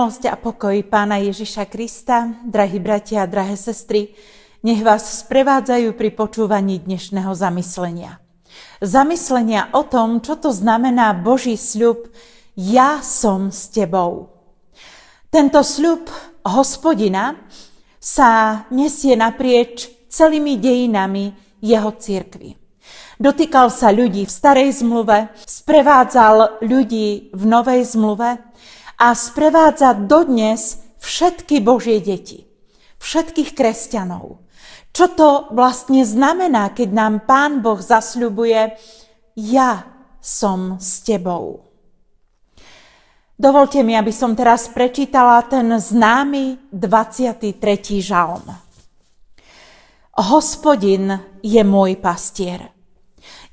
Milosť a pokoj Pána Ježiša Krista, drahí bratia a drahé sestry, nech vás sprevádzajú pri počúvaní dnešného zamyslenia. Zamyslenia o tom, čo to znamená Boží sľub Ja som s tebou. Tento sľub hospodina sa nesie naprieč celými dejinami jeho církvy. Dotýkal sa ľudí v starej zmluve, sprevádzal ľudí v novej zmluve a sprevádza dodnes všetky Božie deti, všetkých kresťanov. Čo to vlastne znamená, keď nám Pán Boh zasľubuje, ja som s tebou. Dovolte mi, aby som teraz prečítala ten známy 23. žalm. Hospodin je môj pastier.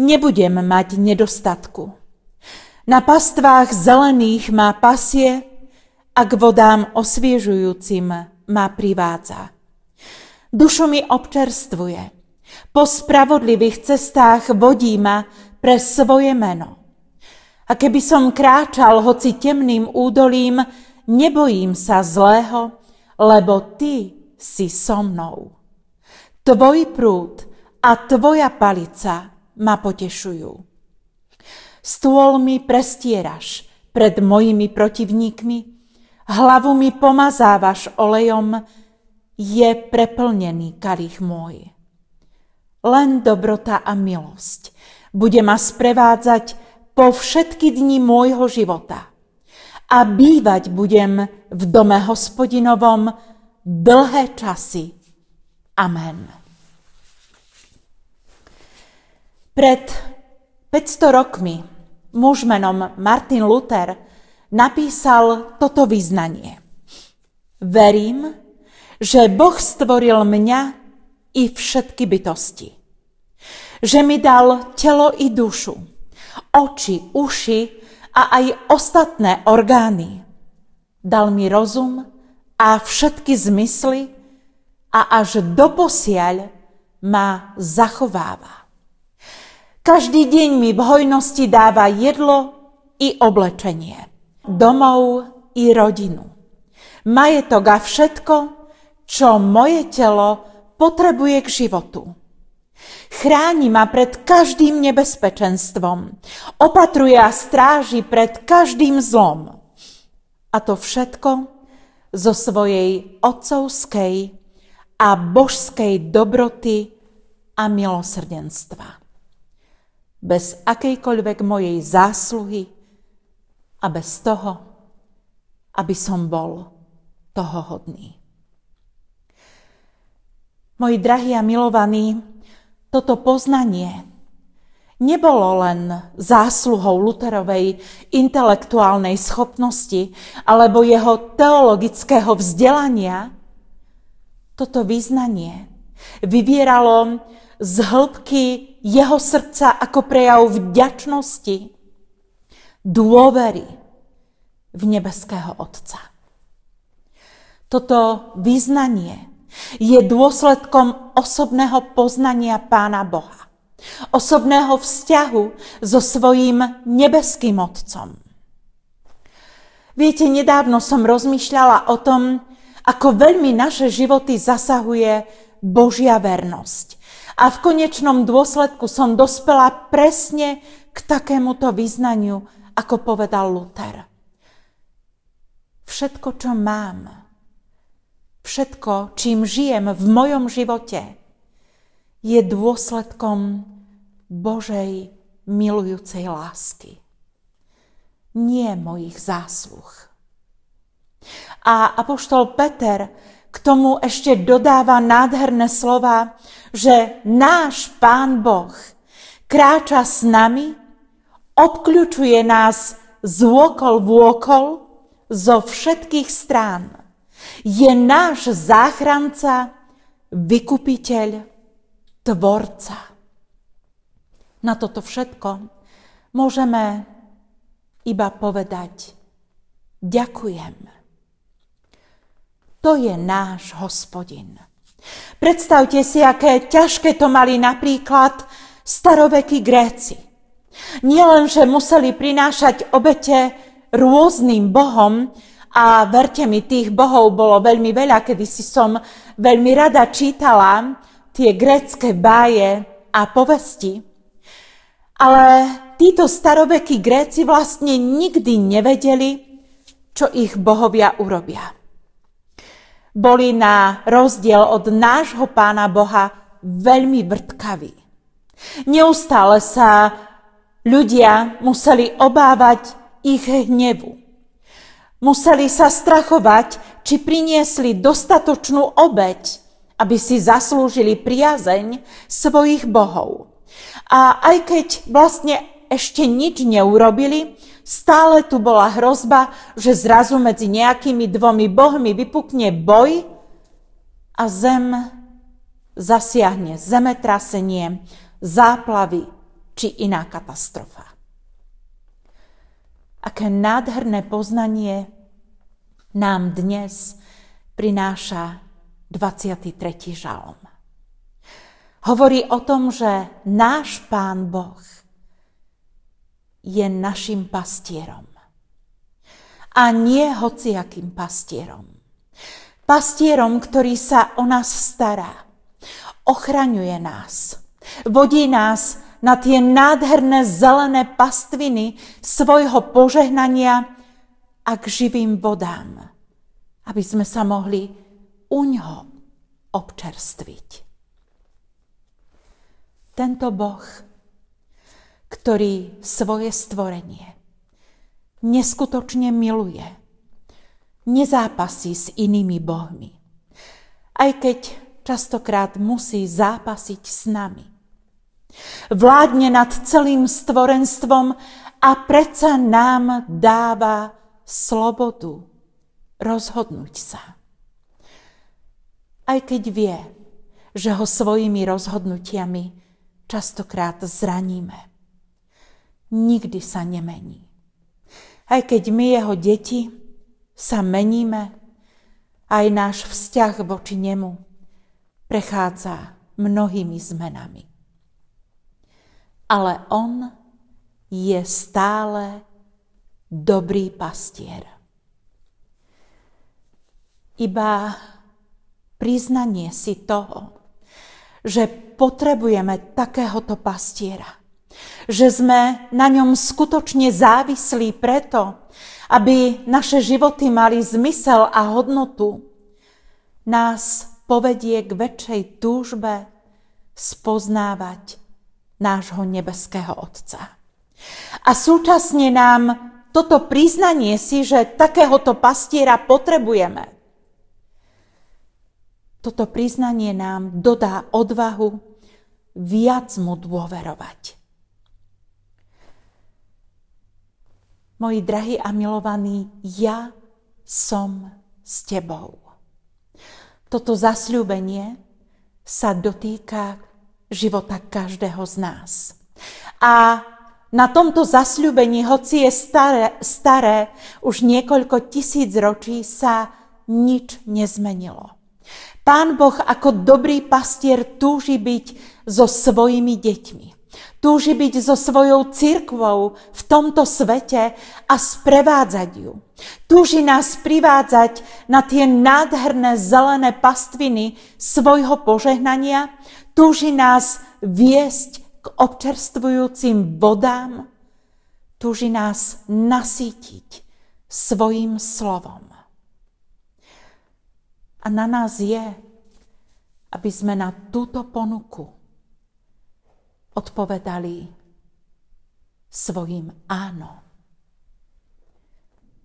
Nebudem mať nedostatku. Na pastvách zelených má pasie a k vodám osviežujúcim má privádza. Dušu mi občerstvuje. Po spravodlivých cestách vodí ma pre svoje meno. A keby som kráčal hoci temným údolím, nebojím sa zlého, lebo ty si so mnou. Tvoj prúd a tvoja palica ma potešujú. Stôl mi prestieraš pred mojimi protivníkmi, hlavu mi pomazávaš olejom, je preplnený kalich môj. Len dobrota a milosť bude ma sprevádzať po všetky dni môjho života a bývať budem v dome hospodinovom dlhé časy. Amen. Pred 500 rokmi muž menom Martin Luther napísal toto vyznanie. Verím, že Boh stvoril mňa i všetky bytosti. Že mi dal telo i dušu, oči, uši a aj ostatné orgány. Dal mi rozum a všetky zmysly a až doposiaľ ma zachováva. Každý deň mi v hojnosti dáva jedlo i oblečenie, domov i rodinu, majetok a všetko, čo moje telo potrebuje k životu. Chráni ma pred každým nebezpečenstvom, opatruje a stráži pred každým zlom. A to všetko zo svojej otcovskej a božskej dobroty a milosrdenstva bez akejkoľvek mojej zásluhy a bez toho, aby som bol toho hodný. Moji drahí a milovaní, toto poznanie nebolo len zásluhou Luterovej intelektuálnej schopnosti alebo jeho teologického vzdelania. Toto vyznanie vyvieralo z hĺbky jeho srdca ako prejav vďačnosti, dôvery v nebeského Otca. Toto vyznanie je dôsledkom osobného poznania Pána Boha, osobného vzťahu so svojím nebeským Otcom. Viete, nedávno som rozmýšľala o tom, ako veľmi naše životy zasahuje Božia vernosť. A v konečnom dôsledku som dospela presne k takémuto význaniu, ako povedal Luther. Všetko, čo mám, všetko, čím žijem v mojom živote, je dôsledkom Božej milujúcej lásky. Nie mojich zásluh. A apoštol Peter k tomu ešte dodáva nádherné slova, že náš Pán Boh kráča s nami, obkľúčuje nás z okol v okol, zo všetkých strán. Je náš záchranca, vykupiteľ, tvorca. Na toto všetko môžeme iba povedať ďakujem. To je náš hospodin. Predstavte si, aké ťažké to mali napríklad starovekí Gréci. Nielen, že museli prinášať obete rôznym bohom A verte mi, tých bohov bolo veľmi veľa, kedy si som veľmi rada čítala tie grécké báje a povesti. Ale títo starovekí Gréci vlastne nikdy nevedeli, čo ich bohovia urobia. Boli na rozdiel od nášho pána Boha veľmi vrtkaví. Neustále sa ľudia museli obávať ich hnevu. Museli sa strachovať, či priniesli dostatočnú obeď, aby si zaslúžili priazeň svojich bohov. A aj keď vlastne ešte nič neurobili, stále tu bola hrozba, že zrazu medzi nejakými dvomi bohmi vypukne boj a zem zasiahne zemetrasenie, záplavy či iná katastrofa. Aké nádherné poznanie nám dnes prináša 23. žalom. Hovorí o tom, že náš Pán Boh je našim pastierom. A nie hociakým pastierom. Pastierom, ktorý sa o nás stará. Ochraňuje nás. Vodí nás na tie nádherné zelené pastviny svojho požehnania a k živým vodám, aby sme sa mohli u ňoho občerstviť tento Boh, ktorý svoje stvorenie neskutočne miluje, nezápasí s inými bohmi, aj keď častokrát musí zápasiť s nami. Vládne nad celým stvorenstvom a predsa nám dáva slobodu rozhodnúť sa. Aj keď vie, že ho svojimi rozhodnutiami častokrát zraníme. Nikdy sa nemení. Aj keď my, jeho deti, sa meníme, aj náš vzťah voči nemu prechádza mnohými zmenami. Ale on je stále dobrý pastier. Iba priznanie si toho, že potrebujeme takéhoto pastiera. Že sme na ňom skutočne závislí preto, aby naše životy mali zmysel a hodnotu. Nás povedie k väčšej túžbe spoznávať nášho nebeského Otca. A súčasne nám toto priznanie si, že takéhoto pastiera potrebujeme, toto priznanie nám dodá odvahu viac mu dôverovať. Moji drahí a milovaní, ja som s tebou. Toto zasľúbenie sa dotýka života každého z nás. A na tomto zasľúbení, hoci je staré, staré už niekoľko tisíc ročí, sa nič nezmenilo. Pán Boh ako dobrý pastier túži byť so svojimi deťmi. Túži byť so svojou cirkvou v tomto svete a sprevádzať ju. Túži nás privádzať na tie nádherné zelené pastviny svojho požehnania. Túži nás viesť k občerstvujúcim vodám. Túži nás nasítiť svojim slovom. A na nás je, aby sme na túto ponuku odpovedali svojim áno.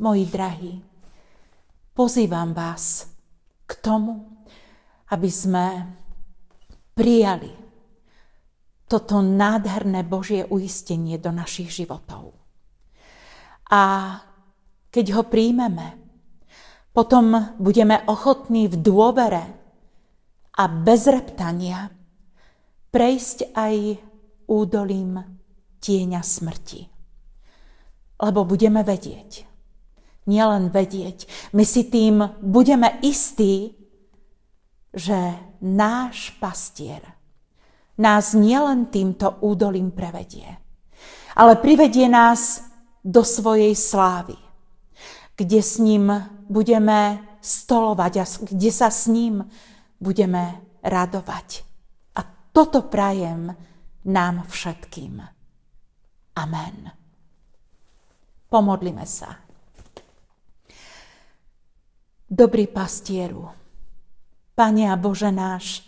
Moji drahí, pozývam vás k tomu, aby sme prijali toto nádherné Božie uistenie do našich životov. A keď ho príjmeme, potom budeme ochotní v dôvere a bez reptania prejsť aj údolím tieňa smrti. Lebo budeme vedieť, nielen vedieť, my si tým budeme istí, že náš pastier nás nielen týmto údolím prevedie, ale privedie nás do svojej slávy kde s ním budeme stolovať a kde sa s ním budeme radovať. A toto prajem nám všetkým. Amen. Pomodlime sa. Dobrý pastieru, Pane a Bože náš,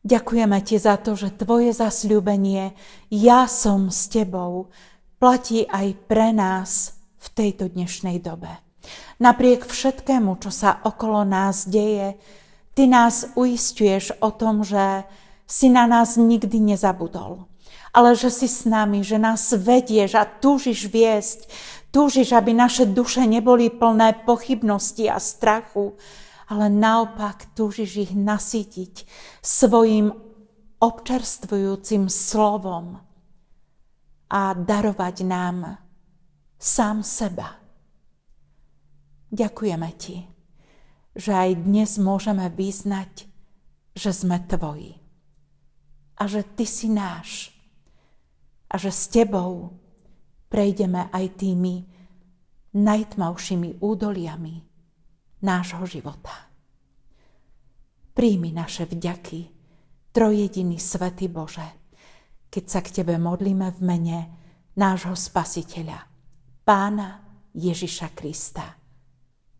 ďakujeme Ti za to, že Tvoje zasľúbenie ja som s Tebou platí aj pre nás v tejto dnešnej dobe. Napriek všetkému, čo sa okolo nás deje, Ty nás uistuješ o tom, že si na nás nikdy nezabudol, ale že si s nami, že nás vedieš a túžiš viesť Túžiš, aby naše duše neboli plné pochybnosti a strachu, ale naopak túžiš ich nasýtiť svojim občerstvujúcim slovom a darovať nám sám seba. Ďakujeme ti, že aj dnes môžeme vyznať, že sme tvoji a že ty si náš a že s tebou prejdeme aj tými najtmavšími údoliami nášho života. Príjmi naše vďaky, trojediný Svetý Bože, keď sa k Tebe modlíme v mene nášho Spasiteľa, Pána Ježiša Krista.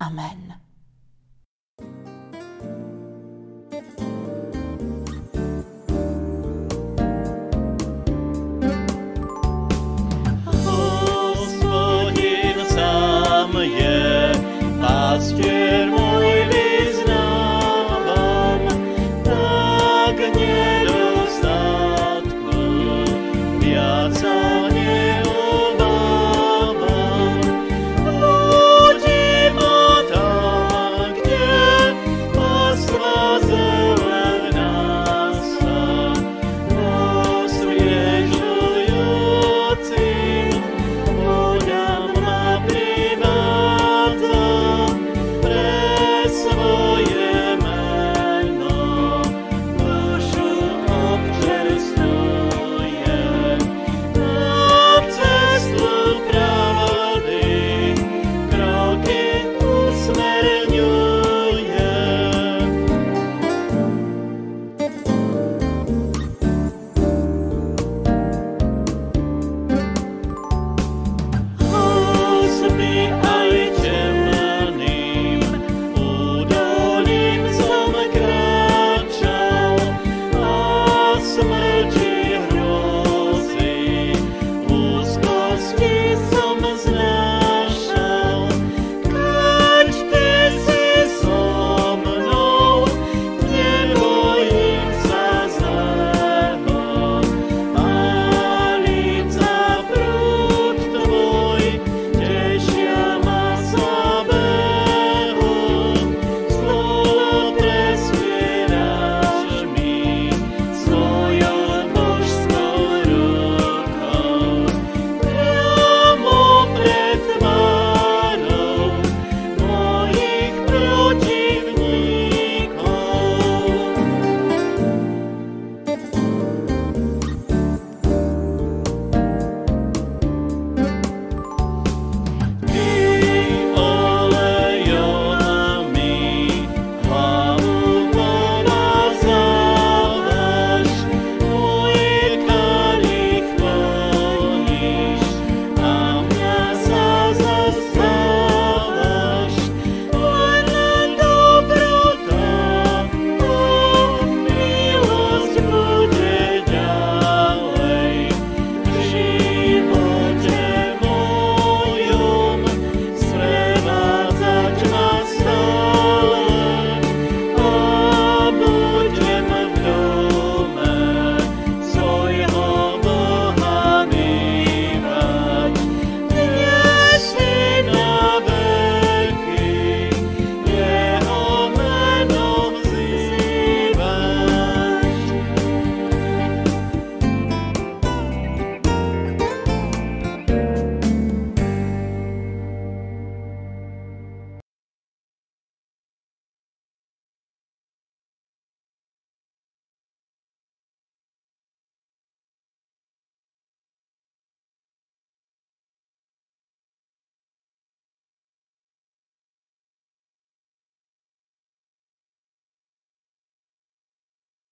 Amen. Աստեր